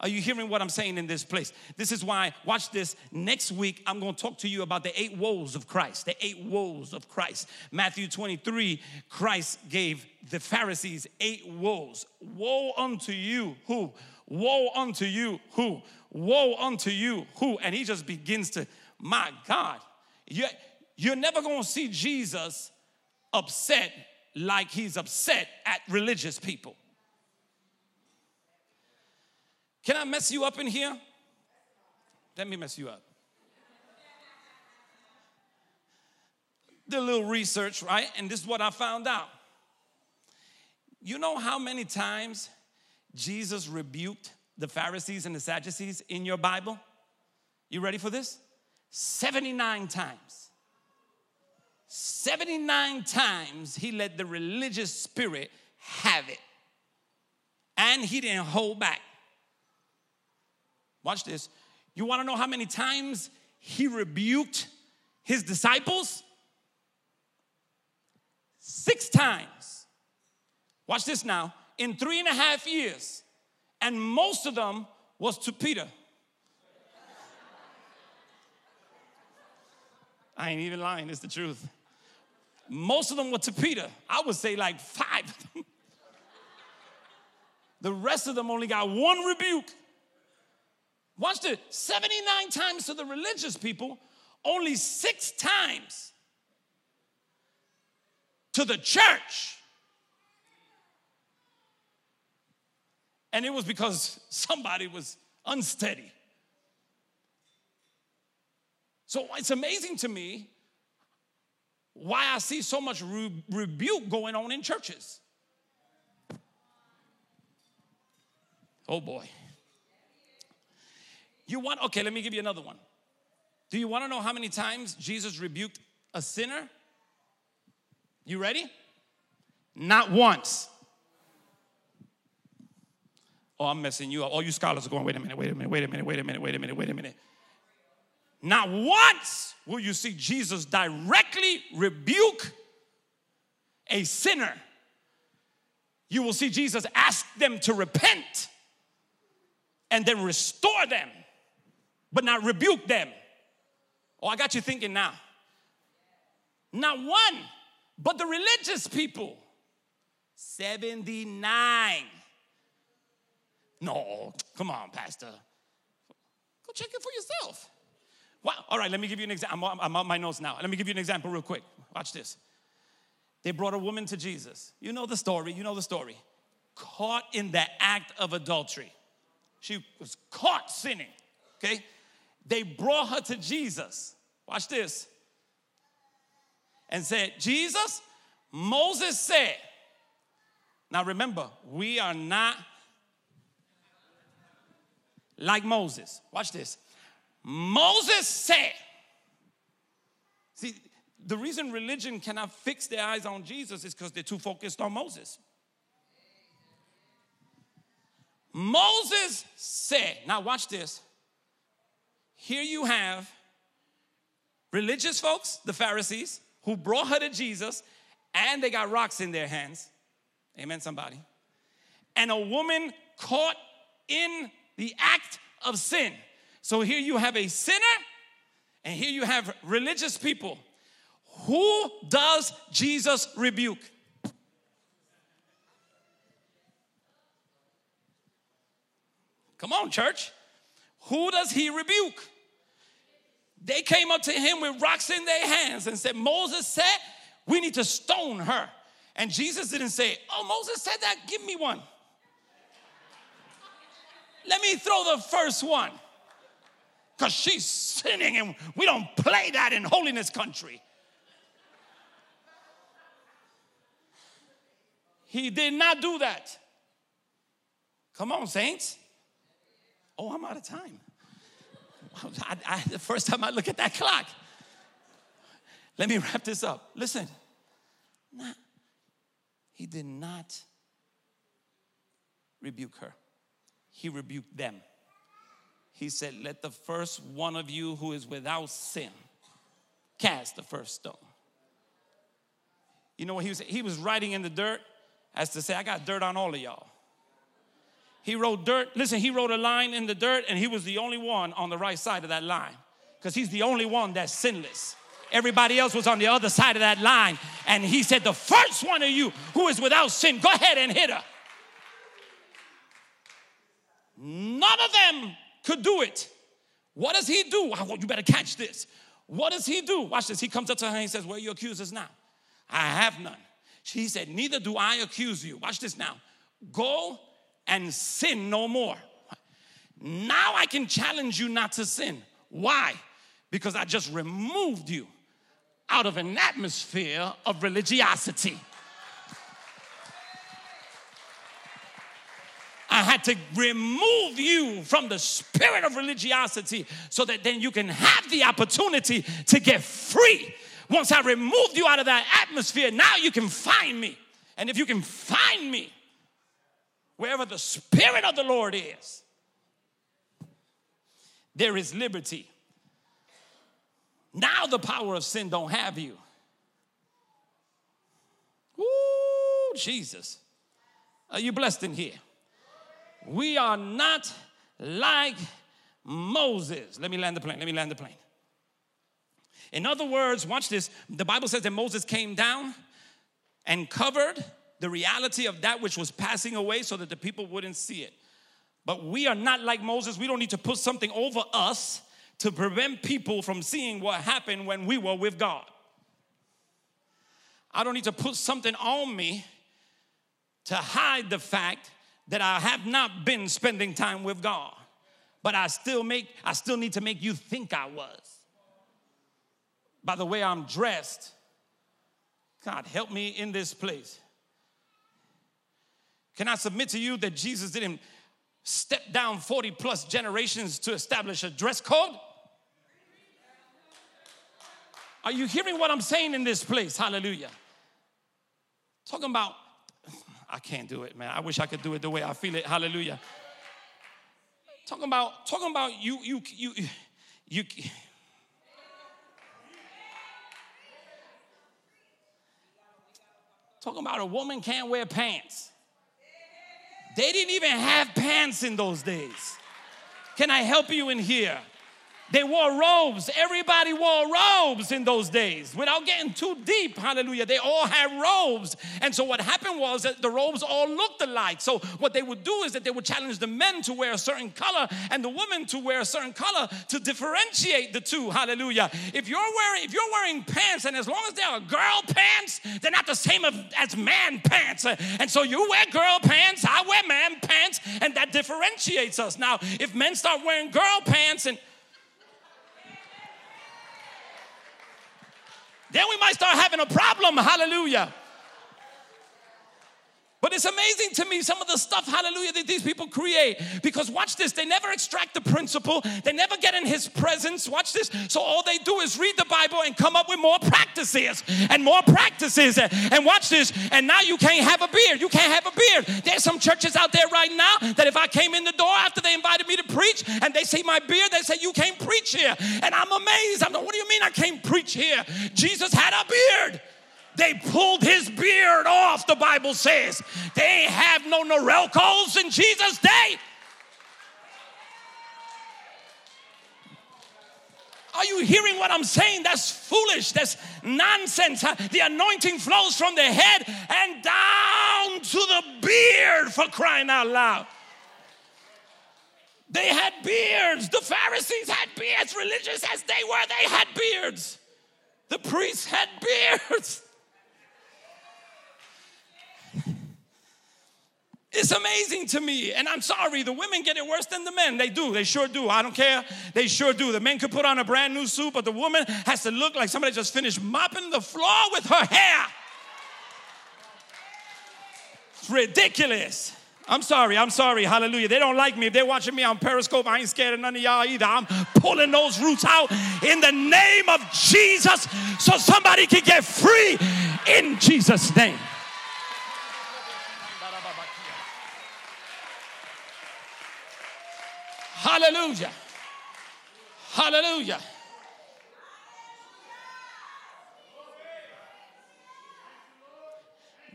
Are you hearing what I'm saying in this place? This is why, watch this. Next week, I'm going to talk to you about the eight woes of Christ. The eight woes of Christ. Matthew 23, Christ gave the Pharisees eight woes. Woe unto you who? Woe unto you who? Woe unto you who? And he just begins to, my God, you're, never going to see Jesus upset like he's upset at religious people. Can I mess you up in here? Let me mess you up. Did a little research, right? And this is what I found out. You know how many times Jesus rebuked the Pharisees and the Sadducees in your Bible? You ready for this? 79 times. 79 times he let the religious spirit have it. And he didn't hold back. Watch this. You want to know how many times he rebuked his disciples? Six times. Watch this now. In three and a half years. And most of them was to Peter. I ain't even lying, it's the truth. Most of them were to Peter. I would say like five. the rest of them only got one rebuke. Watch this 79 times to the religious people, only six times to the church. And it was because somebody was unsteady. So it's amazing to me why I see so much re- rebuke going on in churches. Oh boy. You want, okay, let me give you another one. Do you want to know how many times Jesus rebuked a sinner? You ready? Not once. Oh, I'm messing you up. All you scholars are going, wait a minute, wait a minute, wait a minute, wait a minute, wait a minute, wait a minute. Not once will you see Jesus directly rebuke a sinner. You will see Jesus ask them to repent and then restore them but not rebuke them. Oh, I got you thinking now. Not one, but the religious people. 79. No, come on, Pastor. Go check it for yourself. Wow. All right, let me give you an example. I'm, I'm on my notes now. Let me give you an example real quick. Watch this. They brought a woman to Jesus. You know the story. You know the story. Caught in the act of adultery. She was caught sinning. Okay? They brought her to Jesus. Watch this. And said, Jesus, Moses said, now remember, we are not like Moses. Watch this. Moses said, see, the reason religion cannot fix their eyes on Jesus is because they're too focused on Moses. Moses said, now watch this. Here you have religious folks, the Pharisees, who brought her to Jesus, and they got rocks in their hands. Amen, somebody. And a woman caught in the act of sin. So here you have a sinner, and here you have religious people. Who does Jesus rebuke? Come on, church. Who does he rebuke? They came up to him with rocks in their hands and said, Moses said, we need to stone her. And Jesus didn't say, Oh, Moses said that, give me one. Let me throw the first one. Because she's sinning and we don't play that in holiness country. He did not do that. Come on, saints. Oh, I'm out of time. I, I, the first time I look at that clock. Let me wrap this up. Listen, nah, he did not rebuke her, he rebuked them. He said, Let the first one of you who is without sin cast the first stone. You know what he was? He was writing in the dirt as to say, I got dirt on all of y'all. He wrote dirt. Listen, he wrote a line in the dirt, and he was the only one on the right side of that line because he's the only one that's sinless. Everybody else was on the other side of that line. And he said, The first one of you who is without sin, go ahead and hit her. None of them could do it. What does he do? You better catch this. What does he do? Watch this. He comes up to her and he says, Where are your accusers now? I have none. She said, Neither do I accuse you. Watch this now. Go and sin no more. Now I can challenge you not to sin. Why? Because I just removed you out of an atmosphere of religiosity. I had to remove you from the spirit of religiosity so that then you can have the opportunity to get free. Once I removed you out of that atmosphere, now you can find me. And if you can find me, wherever the Spirit of the Lord is, there is liberty. Now the power of sin don't have you. Ooh, Jesus. Are you blessed in here? We are not like Moses. Let me land the plane. Let me land the plane. In other words, watch this. The Bible says that Moses came down and covered the reality of that which was passing away so that the people wouldn't see it. But we are not like Moses. We don't need to put something over us to prevent people from seeing what happened when we were with God. I don't need to put something on me to hide the fact that I have not been spending time with God. But I still make I still need to make you think I was. By the way I'm dressed. God, help me in this place. Can I submit to you that Jesus didn't step down 40 plus generations to establish a dress code? Are you hearing what I'm saying in this place? Hallelujah. Talking about, I can't do it, man. I wish I could do it the way I feel it. Hallelujah. Talking about, talking about you, you, you, you. Talking about a woman can't wear pants. They didn't even have pants in those days. Can I help you in here? They wore robes. Everybody wore robes in those days. Without getting too deep, hallelujah, they all had robes. And so what happened was that the robes all looked alike. So what they would do is that they would challenge the men to wear a certain color and the women to wear a certain color to differentiate the two. Hallelujah. If you're wearing if you're wearing pants and as long as they are girl pants, they're not the same as man pants. And so you wear girl pants, I wear man pants, and that differentiates us. Now, if men start wearing girl pants and then we might start having a problem. Hallelujah. But it's amazing to me some of the stuff, hallelujah, that these people create. Because watch this, they never extract the principle, they never get in his presence. Watch this. So all they do is read the Bible and come up with more practices and more practices. And watch this, and now you can't have a beard. You can't have a beard. There's some churches out there right now that if I came in the door after they invited me to preach and they see my beard, they say, You can't preach here. And I'm amazed. I'm like, What do you mean I can't preach here? Jesus had a beard. They pulled his beard off, the Bible says. They have no Norelcos in Jesus' day. Are you hearing what I'm saying? That's foolish. That's nonsense. The anointing flows from the head and down to the beard for crying out loud. They had beards. The Pharisees had beards, religious as they were, they had beards. The priests had beards. It's amazing to me. And I'm sorry, the women get it worse than the men. They do. They sure do. I don't care. They sure do. The men could put on a brand new suit, but the woman has to look like somebody just finished mopping the floor with her hair. It's ridiculous. I'm sorry, I'm sorry, hallelujah. They don't like me. If they're watching me on Periscope, I ain't scared of none of y'all either. I'm pulling those roots out in the name of Jesus so somebody can get free in Jesus' name. Hallelujah. Hallelujah.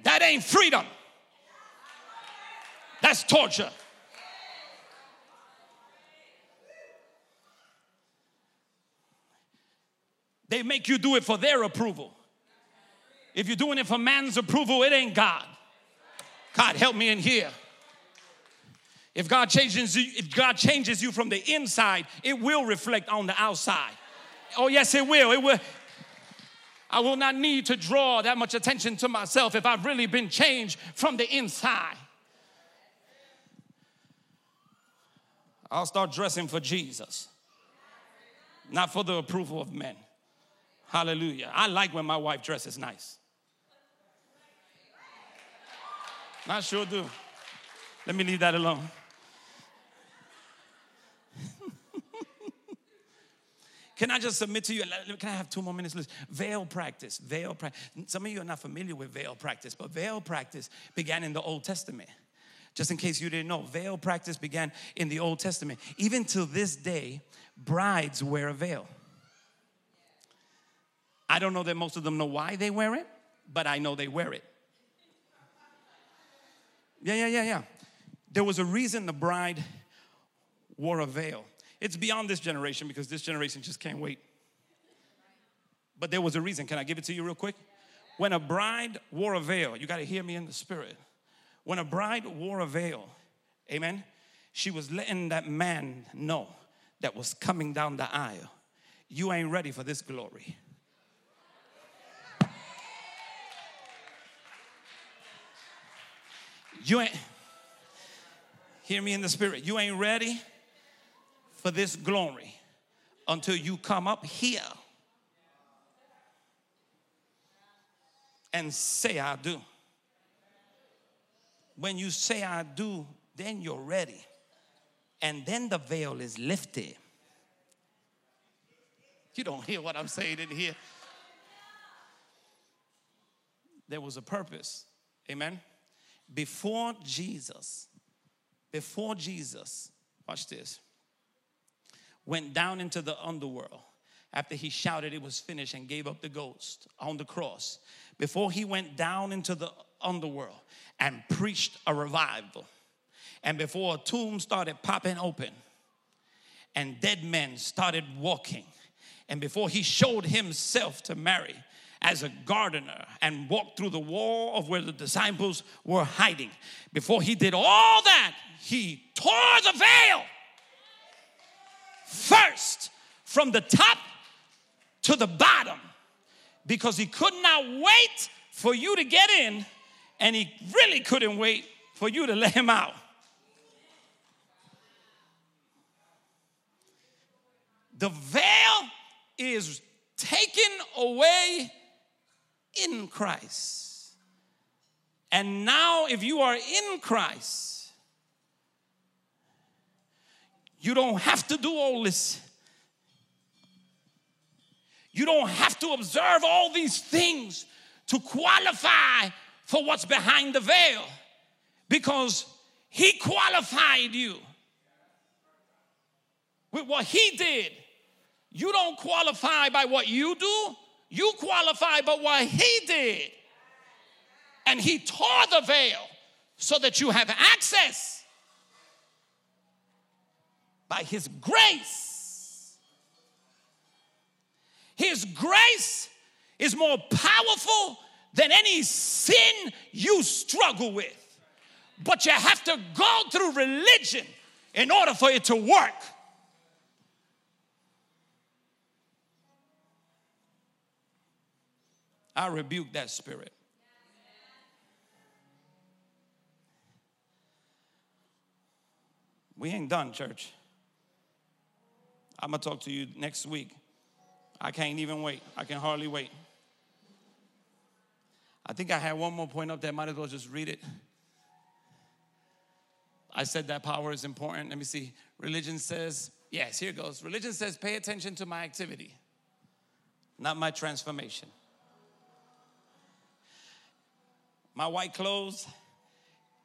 That ain't freedom. That's torture. They make you do it for their approval. If you're doing it for man's approval, it ain't God. God, help me in here. If God changes you, if God changes you from the inside, it will reflect on the outside. Oh, yes, it will. It will. I will not need to draw that much attention to myself if I've really been changed from the inside. I'll start dressing for Jesus, not for the approval of men. Hallelujah. I like when my wife dresses nice. I sure do. Let me leave that alone. Can I just submit to you? Can I have two more minutes? Listen, veil practice, veil practice. Some of you are not familiar with veil practice, but veil practice began in the Old Testament. Just in case you didn't know, veil practice began in the Old Testament. Even till this day, brides wear a veil. I don't know that most of them know why they wear it, but I know they wear it. Yeah, yeah, yeah, yeah. There was a reason the bride wore a veil. It's beyond this generation because this generation just can't wait. But there was a reason. Can I give it to you real quick? When a bride wore a veil, you got to hear me in the spirit. When a bride wore a veil, amen, she was letting that man know that was coming down the aisle, you ain't ready for this glory. You ain't, hear me in the spirit, you ain't ready for this glory until you come up here and say, I do. When you say, I do, then you're ready. And then the veil is lifted. You don't hear what I'm saying in here. There was a purpose. Amen. Before Jesus, before Jesus, watch this went down into the underworld after he shouted it was finished and gave up the ghost on the cross. Before he went down into the underworld and preached a revival, and before a tomb started popping open and dead men started walking, and before he showed himself to Mary as a gardener and walked through the wall of where the disciples were hiding, before he did all that, he tore the veil first from the top to the bottom because he could not wait for you to get in and he really couldn't wait for you to let him out. The veil is taken away in Christ. And now, if you are in Christ, you don't have to do all this. You don't have to observe all these things to qualify for what's behind the veil because He qualified you with what He did. You don't qualify by what you do, you qualify by what He did. And He tore the veil so that you have access by His grace. His grace is more powerful than any sin you struggle with. But you have to go through religion in order for it to work. I rebuke that spirit. We ain't done, church. I'm gonna talk to you next week I can't even wait. I can hardly wait. I think I had one more point up there. Might as well just read it. I said that power is important. Let me see. Religion says, yes, here goes. Religion says, pay attention to my activity, not my transformation. My white clothes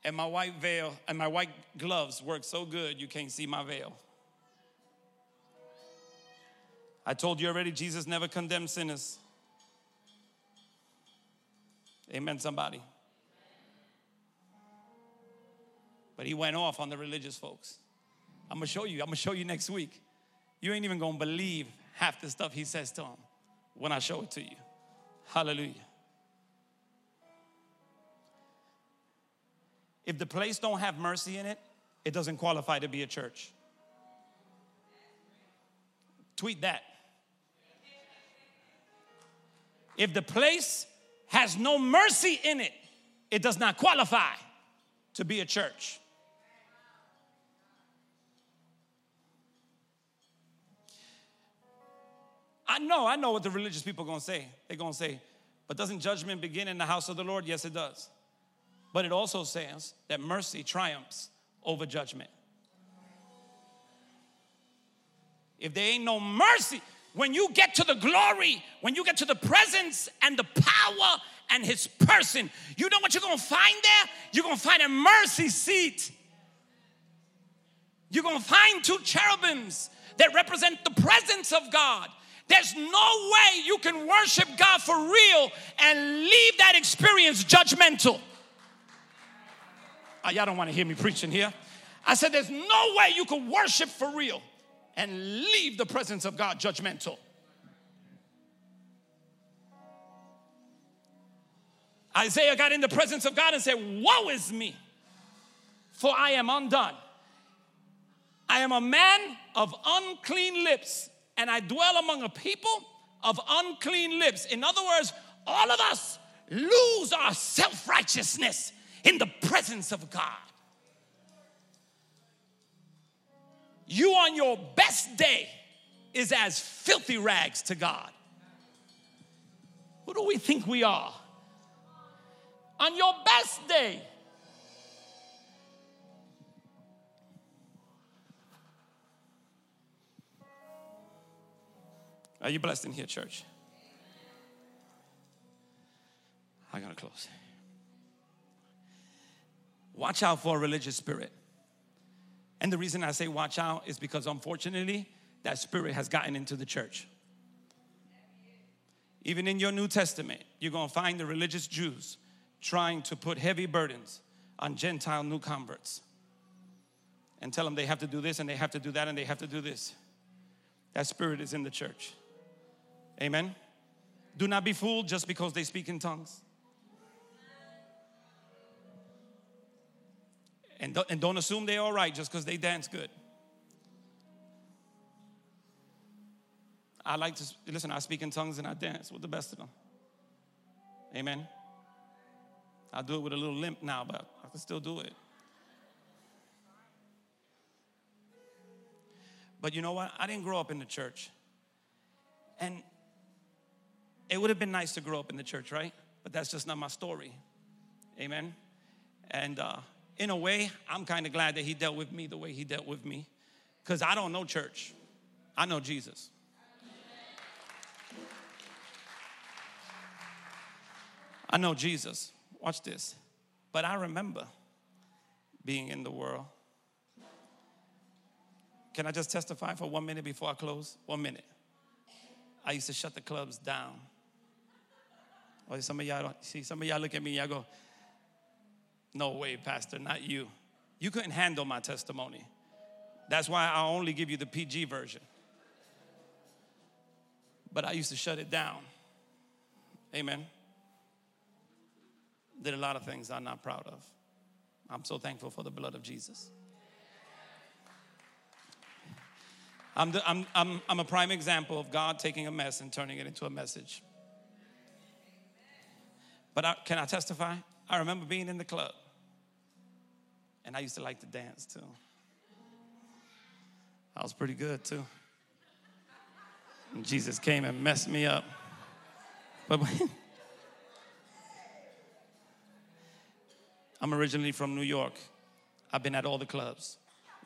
and my white veil and my white gloves work so good you can't see my veil. I told you already, Jesus never condemned sinners. Amen, somebody. But he went off on the religious folks. I'm gonna show you, I'm gonna show you next week. You ain't even gonna believe half the stuff he says to them when I show it to you. Hallelujah. If the place don't have mercy in it, it doesn't qualify to be a church. Tweet that. If the place has no mercy in it, it does not qualify to be a church. I know, I know what the religious people are gonna say. They're gonna say, but doesn't judgment begin in the house of the Lord? Yes, it does. But it also says that mercy triumphs over judgment. If there ain't no mercy, when you get to the glory, when you get to the presence and the power and his person, you know what you're gonna find there? You're gonna find a mercy seat. You're gonna find two cherubims that represent the presence of God. There's no way you can worship God for real and leave that experience judgmental. Oh, y'all don't wanna hear me preaching here. I said, there's no way you can worship for real and leave the presence of God judgmental. Isaiah got in the presence of God and said, Woe is me, for I am undone. I am a man of unclean lips, and I dwell among a people of unclean lips. In other words, all of us lose our self righteousness in the presence of God. You on your best day is as filthy rags to God. Who do we think we are? On your best day, Are you blessed in here, church? I gotta close. Watch out for a religious spirit. And the reason I say watch out is because unfortunately, that spirit has gotten into the church. Even in your New Testament, you're gonna find the religious Jews trying to put heavy burdens on Gentile new converts and tell them they have to do this and they have to do that and they have to do this. That spirit is in the church. Amen. Do not be fooled just because they speak in tongues. And don't, and don't assume they're all right just because they dance good. I like to, listen, I speak in tongues and I dance with the best of them. Amen. I do it with a little limp now, but I can still do it. But you know what? I didn't grow up in the church. And it would have been nice to grow up in the church, right? But that's just not my story. Amen. And uh, in a way, I'm kind of glad that he dealt with me the way he dealt with me. Because I don't know church, I know Jesus. I know Jesus. Watch this. But I remember being in the world. Can I just testify for one minute before I close? One minute. I used to shut the clubs down. Or some of y'all don't see, some of y'all look at me, and y'all go, No way, Pastor, not you. You couldn't handle my testimony. That's why I only give you the PG version. But I used to shut it down. Amen. Did a lot of things I'm not proud of. I'm so thankful for the blood of Jesus. I'm, the, I'm, I'm, I'm a prime example of God taking a mess and turning it into a message. But I, can I testify? I remember being in the club, and I used to like to dance too. I was pretty good too. And Jesus came and messed me up. But I'm originally from New York. I've been at all the clubs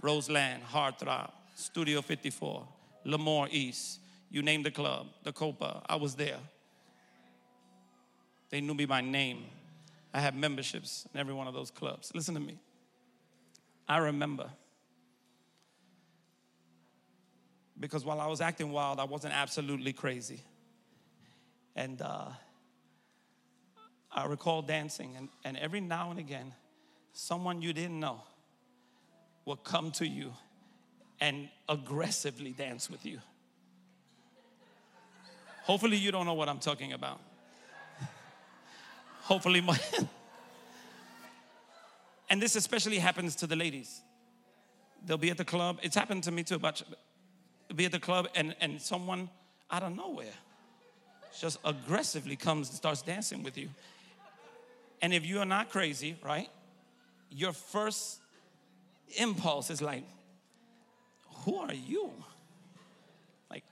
Roseland, Heartthrob, Studio 54, Lemoore East. You name the club, the Copa. I was there. They knew me by name. I had memberships in every one of those clubs. Listen to me. I remember because while I was acting wild, I wasn't absolutely crazy. And uh, I recall dancing, and, and every now and again, someone you didn't know will come to you and aggressively dance with you. Hopefully, you don't know what I'm talking about. Hopefully, my. and this especially happens to the ladies. They'll be at the club. It's happened to me too, but be at the club and, and someone out of nowhere just aggressively comes and starts dancing with you. And if you are not crazy, right, your first impulse is like, who are you? Like,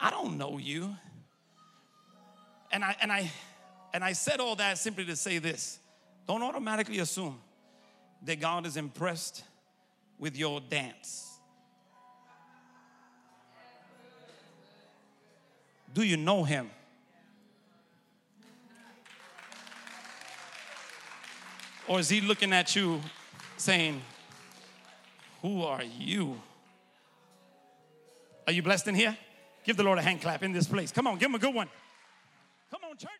I don't know you. And I and I and I said all that simply to say this. Don't automatically assume that God is impressed with your dance. Do you know him? Or is he looking at you saying, Who are you? Are you blessed in here? Give the Lord a hand clap in this place. Come on, give him a good one. Come on, church.